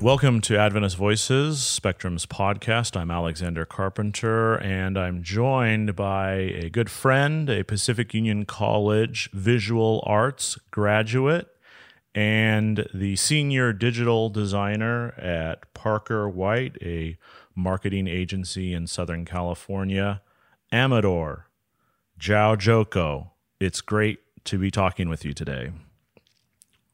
Welcome to Adventist Voices, Spectrum's podcast. I'm Alexander Carpenter, and I'm joined by a good friend, a Pacific Union College visual arts graduate, and the senior digital designer at Parker White, a marketing agency in Southern California, Amador Jaojoco. It's great to be talking with you today.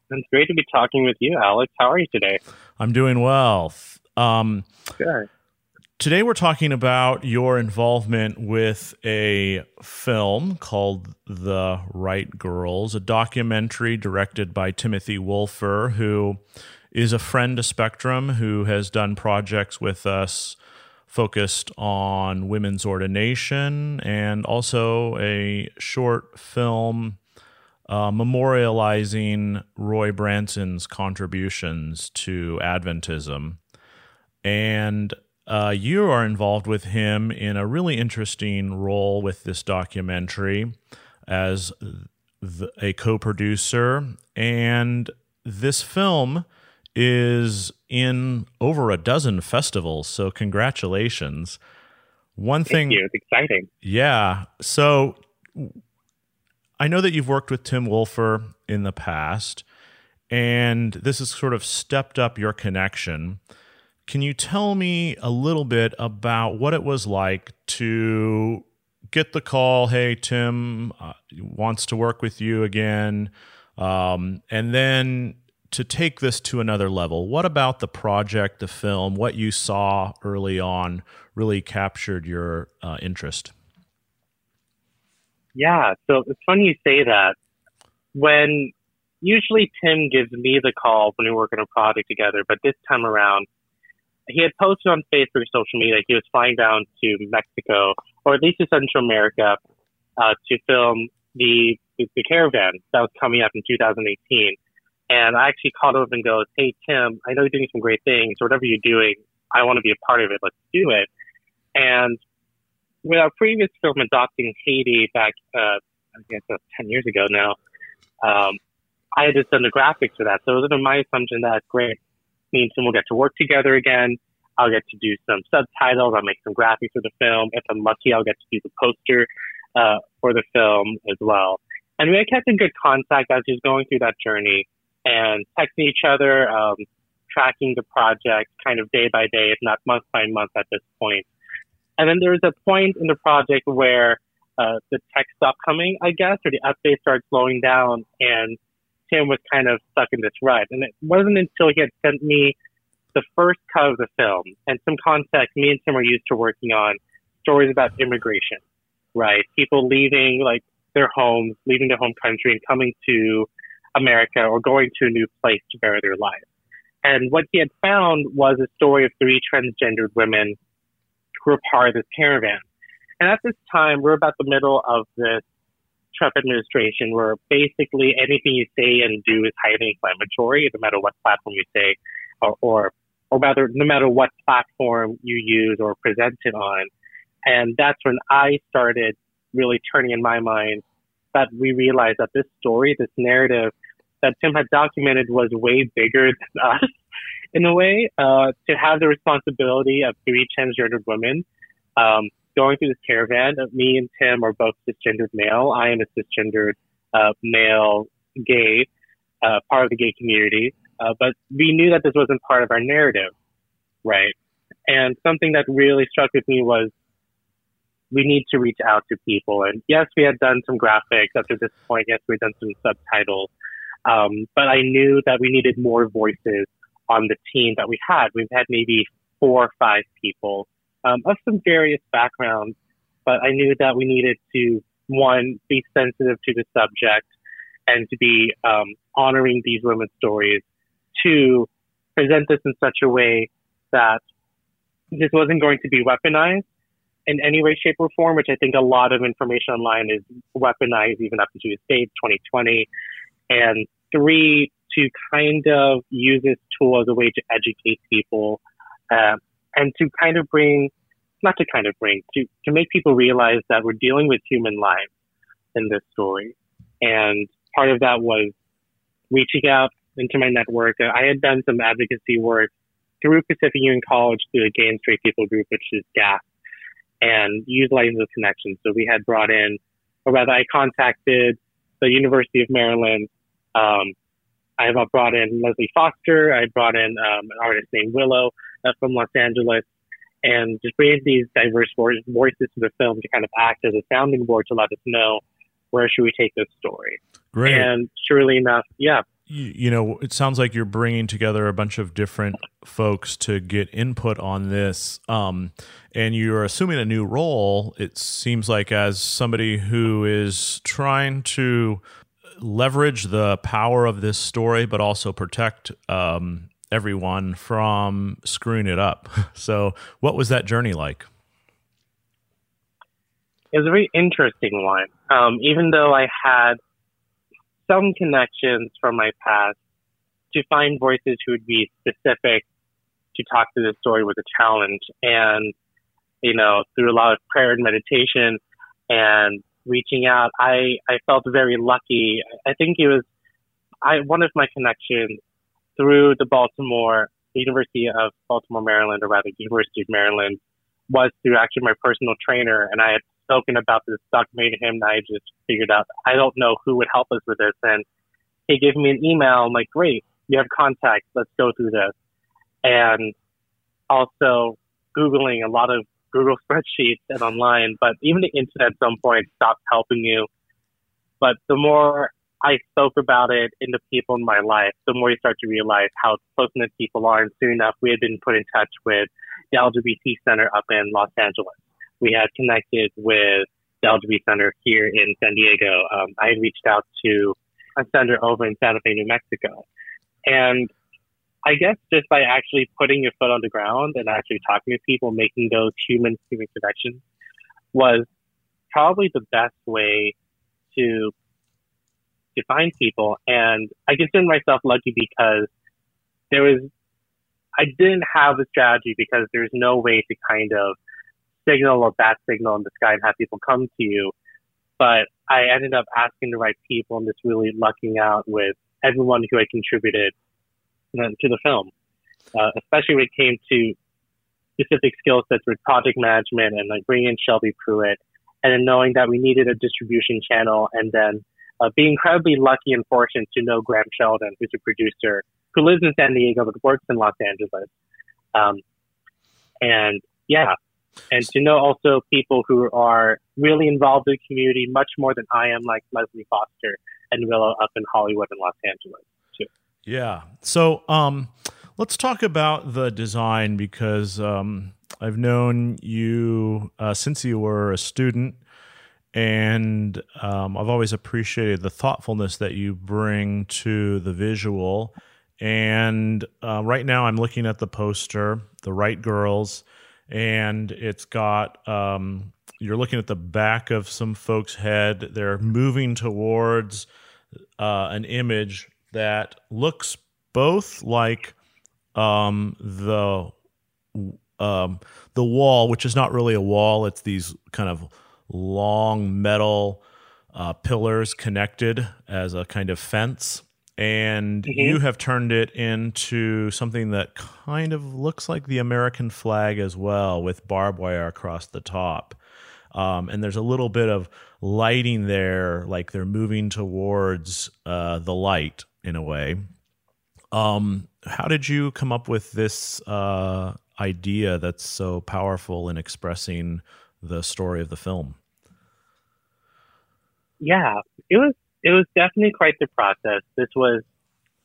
It's great to be talking with you, Alex. How are you today? I'm doing well. Um, Good. Today, we're talking about your involvement with a film called The Right Girls, a documentary directed by Timothy Wolfer, who is a friend to Spectrum, who has done projects with us focused on women's ordination and also a short film uh, memorializing Roy Branson's contributions to Adventism. And uh, you are involved with him in a really interesting role with this documentary as the, a co producer. And this film is in over a dozen festivals. So, congratulations. One Thank thing. you. It's exciting. Yeah. So, I know that you've worked with Tim Wolfer in the past, and this has sort of stepped up your connection. Can you tell me a little bit about what it was like to get the call? Hey, Tim uh, wants to work with you again, um, and then to take this to another level. What about the project, the film, what you saw early on, really captured your uh, interest? Yeah. So it's funny you say that. When usually Tim gives me the call when we work on a project together, but this time around, he had posted on Facebook social media he was flying down to Mexico or at least to Central America uh, to film the, the the caravan that was coming up in 2018. And I actually called him and goes, "Hey Tim, I know you're doing some great things. Whatever you're doing, I want to be a part of it. Let's do it." And with our previous film, Adopting Haiti, back uh, I guess that's 10 years ago now, um, I had just done the graphics for that. So it was under my assumption that great, me and Tim will get to work together again. I'll get to do some subtitles. I'll make some graphics for the film. If I'm lucky, I'll get to do the poster uh, for the film as well. And we kept in good contact as he was going through that journey and texting each other, um, tracking the project kind of day by day, if not month by month at this point. And then there was a point in the project where uh, the text stopped coming, I guess, or the updates started slowing down, and Tim was kind of stuck in this rut. And it wasn't until he had sent me the first cut of the film and some context. Me and Tim are used to working on stories about immigration, right? People leaving like their homes, leaving their home country, and coming to America or going to a new place to better their life. And what he had found was a story of three transgendered women who were part of this caravan. And at this time, we're about the middle of this Trump administration where basically anything you say and do is highly inflammatory, no matter what platform you say, or, or, or rather, no matter what platform you use or present it on. And that's when I started really turning in my mind that we realized that this story, this narrative that Tim had documented was way bigger than us in a way, uh, to have the responsibility of three transgendered women, um, going through this caravan. Me and Tim are both cisgendered male. I am a cisgendered uh, male gay, uh, part of the gay community. Uh, but we knew that this wasn't part of our narrative, right? And something that really struck with me was we need to reach out to people. And yes, we had done some graphics up to this point. Yes, we had done some subtitles. Um, but I knew that we needed more voices on the team that we had. We've had maybe four or five people um, of some various backgrounds, but I knew that we needed to one be sensitive to the subject and to be um, honoring these women's stories. Two, present this in such a way that this wasn't going to be weaponized, in any way, shape, or form, which I think a lot of information online is weaponized even up the state 2020. And three, to kind of use this tool as a way to educate people uh, and to kind of bring, not to kind of bring, to, to make people realize that we're dealing with human lives in this story. And part of that was reaching out into my network. I had done some advocacy work through Pacific Union College through the Gay and Straight People Group, which is GAP, and utilizing those connections. So we had brought in, or rather, I contacted the University of Maryland. Um, I have brought in Leslie Foster. I brought in um, an artist named Willow uh, from Los Angeles, and just bringing these diverse voices to the film to kind of act as a sounding board to let us know where should we take this story. Great. And surely enough, yeah, you, you know, it sounds like you're bringing together a bunch of different folks to get input on this. Um, and you're assuming a new role. It seems like as somebody who is trying to leverage the power of this story, but also protect um, everyone from screwing it up. So, what was that journey like? It was a very interesting one. Um, even though I had some connections from my past, to find voices who would be specific to talk to this story was a challenge. And, you know, through a lot of prayer and meditation and reaching out, I, I felt very lucky. I think it was I, one of my connections through the Baltimore, the University of Baltimore, Maryland, or rather University of Maryland, was through actually my personal trainer. And I had spoken about this documented him, and I just figured out I don't know who would help us with this. And he gave me an email. I'm like, great, you have contacts. Let's go through this. And also Googling a lot of Google spreadsheets and online, but even the internet at some point stopped helping you. But the more I spoke about it in the people in my life, the more you start to realize how close knit people are. And soon enough, we had been put in touch with the LGBT Center up in Los Angeles we had connected with the LGBT Center here in San Diego. Um, I had reached out to a center over in Santa Fe, New Mexico. And I guess just by actually putting your foot on the ground and actually talking to people, making those human human connections was probably the best way to to find people. And I consider myself lucky because there was I didn't have a strategy because there's no way to kind of signal or bad signal in the sky and have people come to you. But I ended up asking the right people and just really lucking out with everyone who had contributed to the film, uh, especially when it came to specific skill sets with project management and like bringing in Shelby Pruitt and then knowing that we needed a distribution channel and then uh, being incredibly lucky and fortunate to know Graham Sheldon, who's a producer who lives in San Diego but works in Los Angeles. Um, and yeah, and to know also people who are really involved in the community much more than I am, like Leslie Foster and Willow up in Hollywood and Los Angeles too. Yeah. So um, let's talk about the design because um, I've known you uh, since you were a student. And um, I've always appreciated the thoughtfulness that you bring to the visual. And uh, right now, I'm looking at the poster, The Right Girls, and it's got um, you're looking at the back of some folks' head. They're moving towards uh, an image that looks both like um, the um, the wall, which is not really a wall. It's these kind of long metal uh, pillars connected as a kind of fence and mm-hmm. you have turned it into something that kind of looks like the American flag as well, with barbed wire across the top. Um, and there's a little bit of lighting there, like they're moving towards uh, the light in a way. Um, how did you come up with this uh, idea that's so powerful in expressing the story of the film? Yeah, it was it was definitely quite the process. This was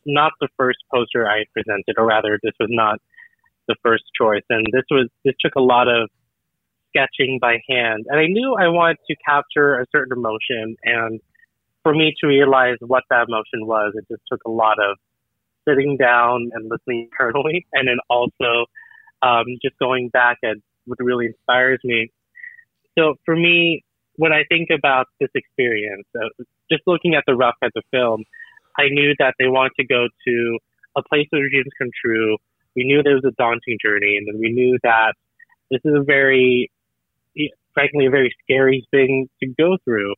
not the first poster I presented, or rather, this was not the first choice. And this was this took a lot of sketching by hand. And I knew I wanted to capture a certain emotion. And for me to realize what that emotion was, it just took a lot of sitting down and listening internally, and then also um, just going back at what really inspires me. So for me, when I think about this experience, uh, just looking at the rough at the film, I knew that they wanted to go to a place where dreams come true. We knew there was a daunting journey, and then we knew that this is a very, frankly, a very scary thing to go through.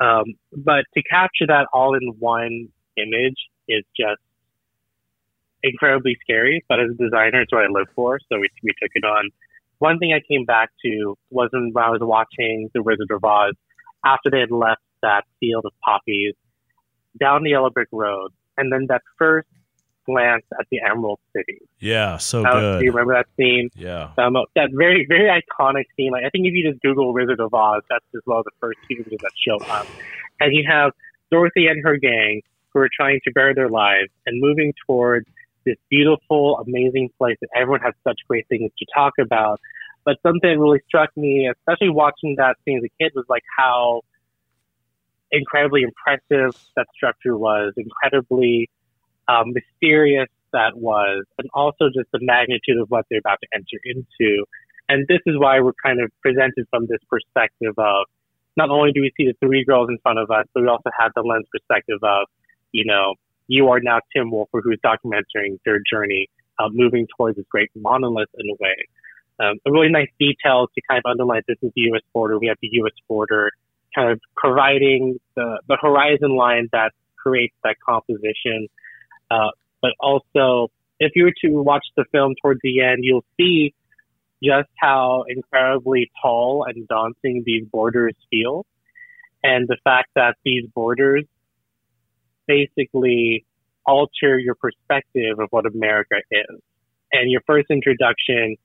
Um, but to capture that all in one image is just incredibly scary. But as a designer, it's what I live for, so we, we took it on. One thing I came back to wasn't when I was watching The Wizard of Oz after they had left that field of poppies down the yellow brick road, and then that first glance at the Emerald City. Yeah, so was- good. do you remember that scene? Yeah. Um, that very, very iconic scene. Like I think if you just Google Wizard of Oz, that's just one of the first images that show up. And you have Dorothy and her gang who are trying to bear their lives and moving towards this beautiful, amazing place that everyone has such great things to talk about. But something really struck me, especially watching that scene as a kid, was like how incredibly impressive that structure was, incredibly um, mysterious that was, and also just the magnitude of what they're about to enter into. And this is why we're kind of presented from this perspective of not only do we see the three girls in front of us, but we also have the lens perspective of, you know, you are now Tim Wolfer, who's documenting their journey, uh, moving towards this great monolith in a way. Um, a really nice detail to kind of underline this is the U.S. border. We have the U.S. border kind of providing the, the horizon line that creates that composition. Uh, but also, if you were to watch the film towards the end, you'll see just how incredibly tall and daunting these borders feel. And the fact that these borders basically alter your perspective of what America is. And your first introduction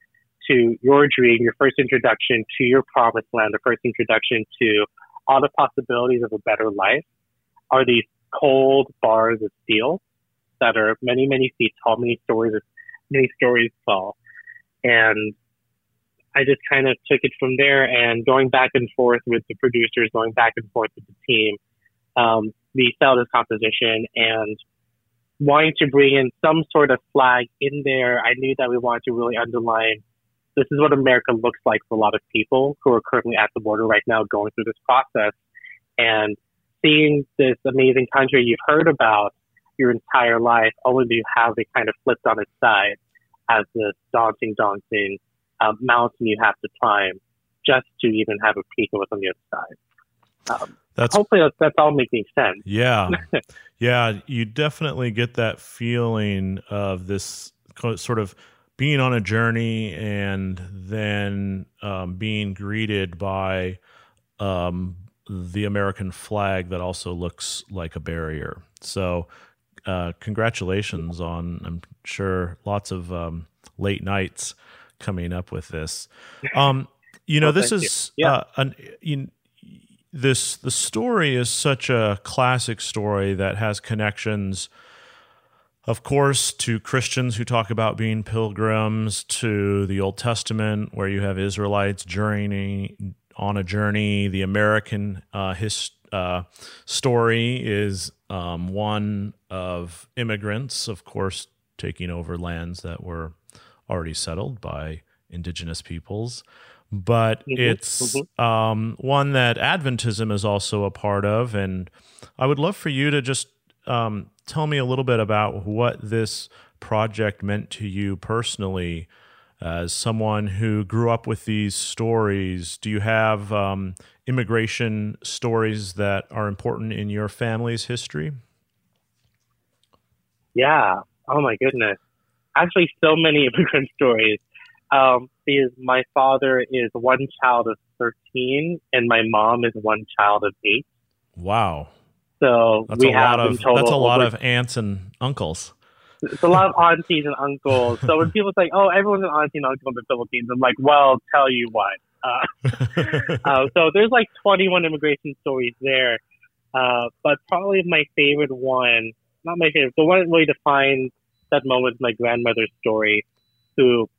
to your dream, your first introduction to your promised land, the first introduction to all the possibilities of a better life are these cold bars of steel that are many, many feet tall, many stories, many stories tall. And I just kind of took it from there and going back and forth with the producers, going back and forth with the team. Um, we felt this composition and wanting to bring in some sort of flag in there. I knew that we wanted to really underline this is what America looks like for a lot of people who are currently at the border right now going through this process and seeing this amazing country you've heard about your entire life, only to have it kind of flipped on its side as this daunting, daunting uh, mountain you have to climb just to even have a peek of what's on the other side. Um, That's hopefully that's, that's all making sense. Yeah. yeah. You definitely get that feeling of this sort of being on a journey and then um, being greeted by um, the American flag that also looks like a barrier. So, uh, congratulations on, I'm sure, lots of um, late nights coming up with this. Um, you know, Well, this thank you. is Yeah. uh, an, you, this the story is such a classic story that has connections of course to Christians who talk about being pilgrims to the Old Testament where you have Israelites journeying on a journey the American uh, his, uh, story is um, one of immigrants of course taking over lands that were already settled by indigenous peoples. But Mhm, it's um, one that Adventism is also a part of. And I would love for you to just um, tell me a little bit about what this project meant to you personally as someone who grew up with these stories. Do you have um, immigration stories that are important in your family's history? Yeah. Oh my goodness. Actually, so many immigrant stories. Um, because my father is one child of 13 and my mom is one child of eight. Wow. So That's we a have lot of total that's a lot over- of aunts and uncles. It's a lot of aunties and uncles. So when people say, "Oh, everyone's an auntie and uncle in the Philippines," I'm like, "Well, tell you what." Uh, uh, so there's like 21 immigration stories there, uh, but probably my favorite one, not my favorite, the one that really defines that moment is my grandmother's story, who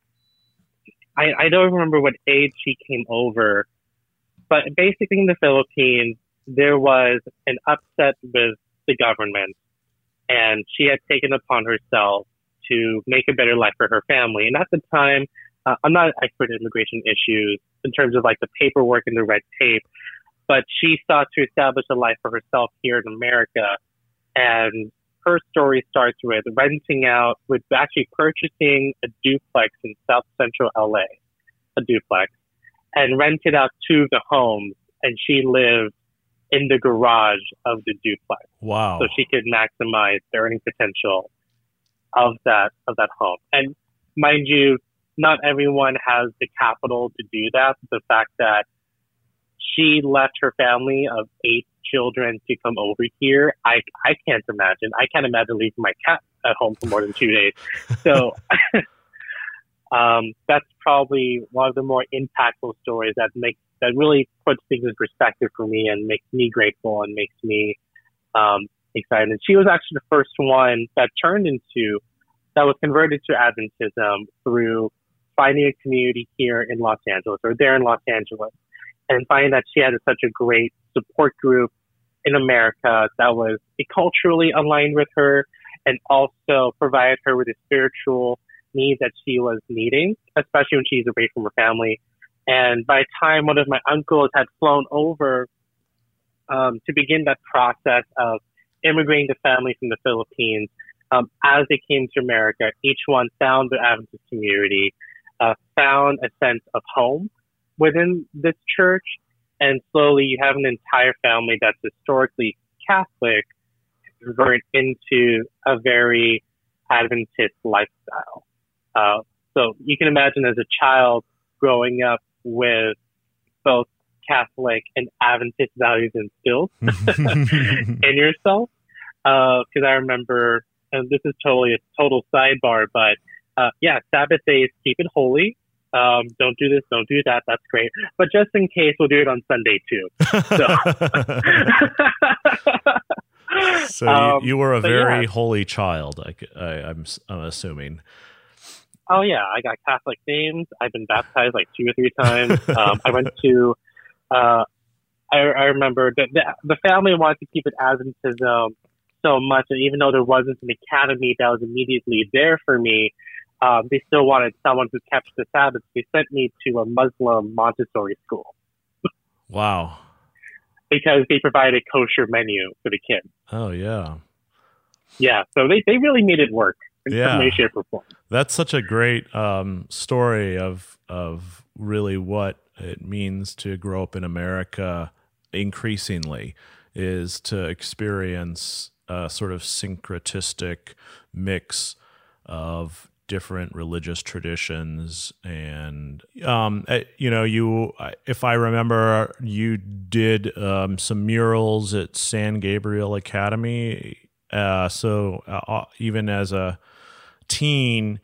I, I don't remember what age she came over, but basically in the Philippines there was an upset with the government and she had taken upon herself to make a better life for her family. And at the time, uh, I'm not an expert in immigration issues, in terms of like the paperwork and the red tape. But she sought to establish a life for herself here in America. And her story starts with renting out, with actually purchasing a duplex in South Central LA, a duplex, and rented out two of the homes. And she lived in the garage of the duplex. Wow. So she could maximize the earning potential of that of that home. And mind you, not everyone has the capital to do that. The fact that she left her family of eight children to come over here, I I can't imagine. I can't imagine leaving my cat at home for more than two days. So um, that's probably one of the more impactful stories that makes that really puts things in perspective for me and makes me grateful and makes me um, excited. And she was actually the first one that turned into that was converted to Adventism through finding a community here in Los Angeles or there in Los Angeles and finding that she had such a great support group in America that was culturally aligned with her and also provided her with the spiritual needs that she was needing, especially when she's away from her family. And by the time one of my uncles had flown over um, to begin that process of immigrating the family from the Philippines, um, as they came to America, each one found the Adventist community, uh, found a sense of home within this church, and slowly you have an entire family that's historically Catholic convert into a very Adventist lifestyle. Uh, so you can imagine as a child growing up with both Catholic and Adventist values instilled in yourself. Because uh, I remember, and this is totally a total sidebar, but uh, yeah, Sabbath days, keep it holy. Um, don't do this, don't do that. That's great. But just in case, we'll do it on Sunday too. So, so um, you, you, were a very yeah. holy child, I, am I'm assuming. Oh yeah, I got Catholic names. I've been baptized like two or three times. um, I went to. Uh, I, I remember that the, the family wanted to keep it Adventism so much, and even though there wasn't an academy that was immediately there for me, um, they still wanted someone who kept the Sabbath. They sent me to a Muslim Montessori school. wow. Because they provided kosher menu for the kids. Oh yeah. Yeah, so they, they really made it work in yeah. some way, shape, or form. That's such a great um, story of of really what it means to grow up in America. Increasingly, is to experience a sort of syncretistic mix of different religious traditions and um, eh, you know you if i remember you did um, some murals at san gabriel academy uh, so uh, even as a teen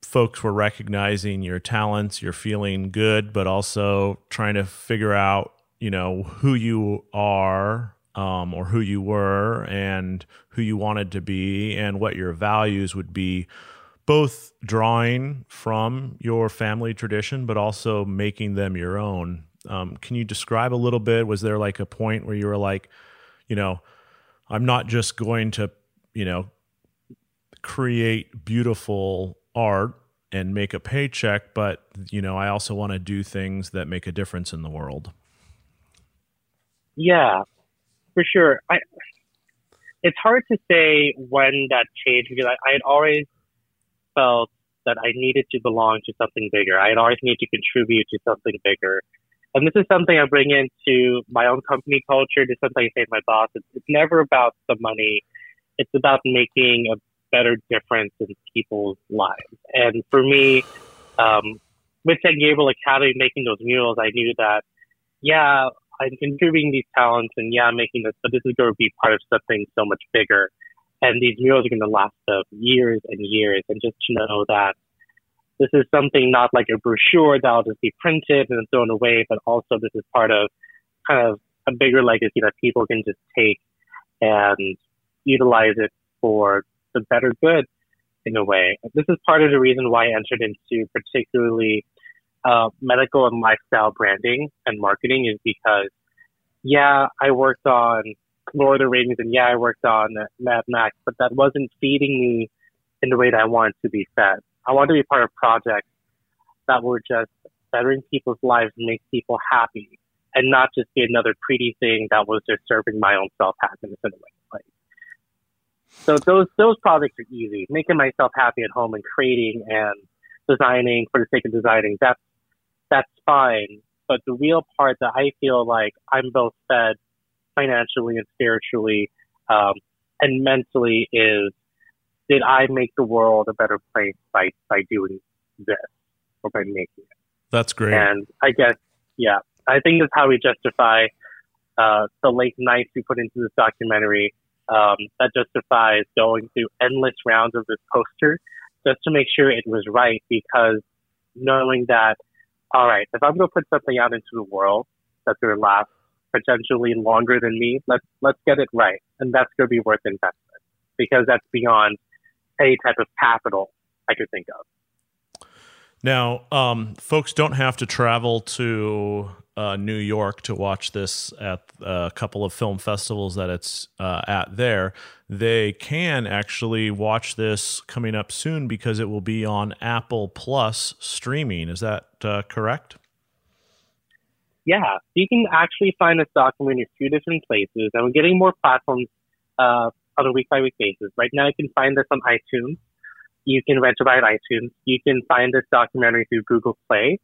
folks were recognizing your talents you're feeling good but also trying to figure out you know who you are um, or who you were and who you wanted to be and what your values would be both drawing from your family tradition, but also making them your own. Um, can you describe a little bit? Was there like a point where you were like, you know, I'm not just going to, you know, create beautiful art and make a paycheck, but, you know, I also want to do things that make a difference in the world? Yeah, for sure. I, it's hard to say when that changed because I, I had always felt that I needed to belong to something bigger. I had always needed to contribute to something bigger. And this is something I bring into my own company culture. This is something I say to my boss. It's, it's never about the money. It's about making a better difference in people's lives. And for me, um, with San Gabriel Academy making those murals, I knew that, yeah, I'm contributing these talents and yeah, I'm making this, but this is going to be part of something so much bigger. And these murals are going to last of years and years. And just to know that this is something not like a brochure that'll just be printed and thrown away, but also this is part of kind of a bigger legacy that people can just take and utilize it for the better good in a way. This is part of the reason why I entered into particularly uh, medical and lifestyle branding and marketing is because, yeah, I worked on Lord of the Rings, and yeah, I worked on Mad Max, but that wasn't feeding me in the way that I wanted to be fed. I wanted to be part of projects that were just bettering people's lives and make people happy and not just be another pretty thing that was just serving my own self happiness in a way. So those those projects are easy. Making myself happy at home and creating and designing for the sake of designing, that's that's fine. But the real part that I feel like I'm both fed financially and spiritually um, and mentally is did I make the world a better place by by doing this or by making it? That's great. And I guess yeah, I think that's how we justify uh, the late nights we put into this documentary. Um, that justifies going through endless rounds of this poster just to make sure it was right because knowing that, all right, if I'm going to put something out into the world that's going to last potentially longer than me, let's, let's get it right. And that's going to be worth investment because that's beyond any type of capital I could think of. Now, um, folks don't have to travel to uh, New York to watch this at a couple of film festivals that it's uh, at there. They can actually watch this coming up soon because it will be on Apple Plus streaming. Is that uh, correct? Yeah, you can actually find this document in a few different places, and we're getting more platforms uh, on a week by week basis. Right now, you can find this on iTunes. You can rent it on iTunes. You can find this documentary through Google Play.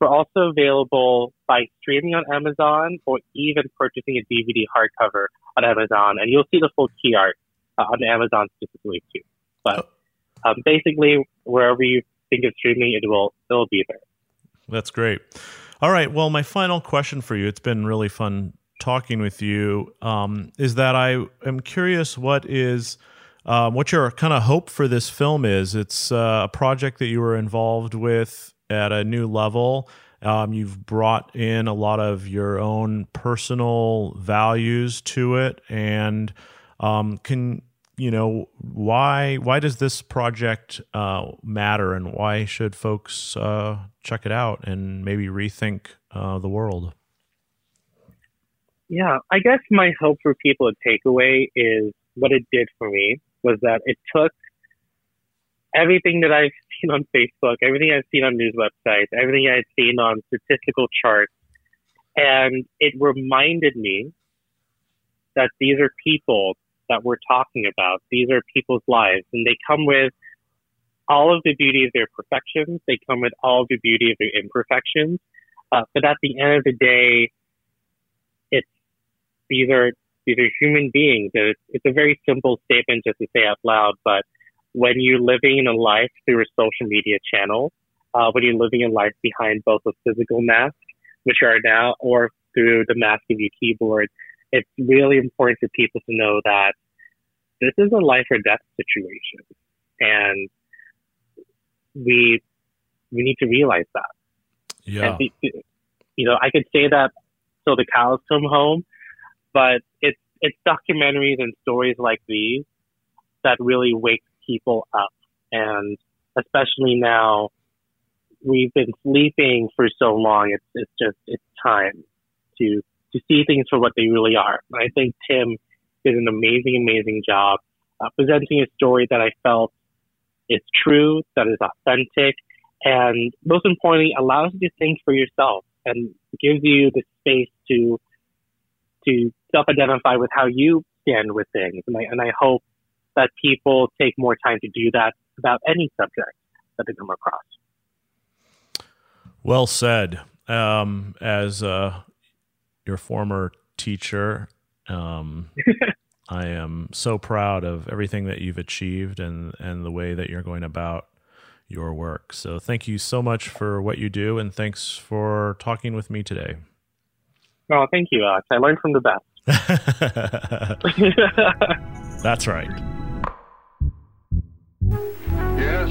We're also available by streaming on Amazon or even purchasing a DVD hardcover on Amazon, and you'll see the full key art uh, on Amazon specifically too. But um, basically, wherever you think of streaming, it will it will be there. That's great. All right. Well, my final question for you. It's been really fun talking with you. Um, is that I am curious what is um, what your kind of hope for this film is. It's uh, a project that you were involved with at a new level. Um, you've brought in a lot of your own personal values to it, and um, can you know why why does this project uh, matter, and why should folks uh, check it out and maybe rethink uh, the world? Yeah, I guess my hope for people to take away is what it did for me was that it took everything that I've seen on Facebook, everything I've seen on news websites, everything I've seen on statistical charts, and it reminded me that these are people that we're talking about. These are people's lives, and they come with all of the beauty of their perfections. They come with all of the beauty of their imperfections. Uh, but at the end of the day, it's these are these are human beings. It's, it's a very simple statement just to say out loud, but when you're living in a life through a social media channel, uh, when you're living a life behind both a physical mask, which you are now, or through the mask of your keyboard, it's really important for people to know that this is a life or death situation. And we, we need to realize that. Yeah. And, you know, I could say that so the cows come home, but it's, it's documentaries and stories like these that really wake people up. And especially now, we've been sleeping for so long. It's, it's just, it's time to, to see things for what they really are. And I think Tim did an amazing, amazing job uh, presenting a story that I felt is true, that is authentic, and most importantly, allows you to think for yourself and gives you the space to to self-identify with how you stand with things. And I, and I hope that people take more time to do that about any subject that they come across. Well said. Um, as uh, your former teacher, um, I am so proud of everything that you've achieved and, and the way that you're going about your work. So thank you so much for what you do, and thanks for talking with me today. Oh, thank you, Alex. I learned from the best. That's right.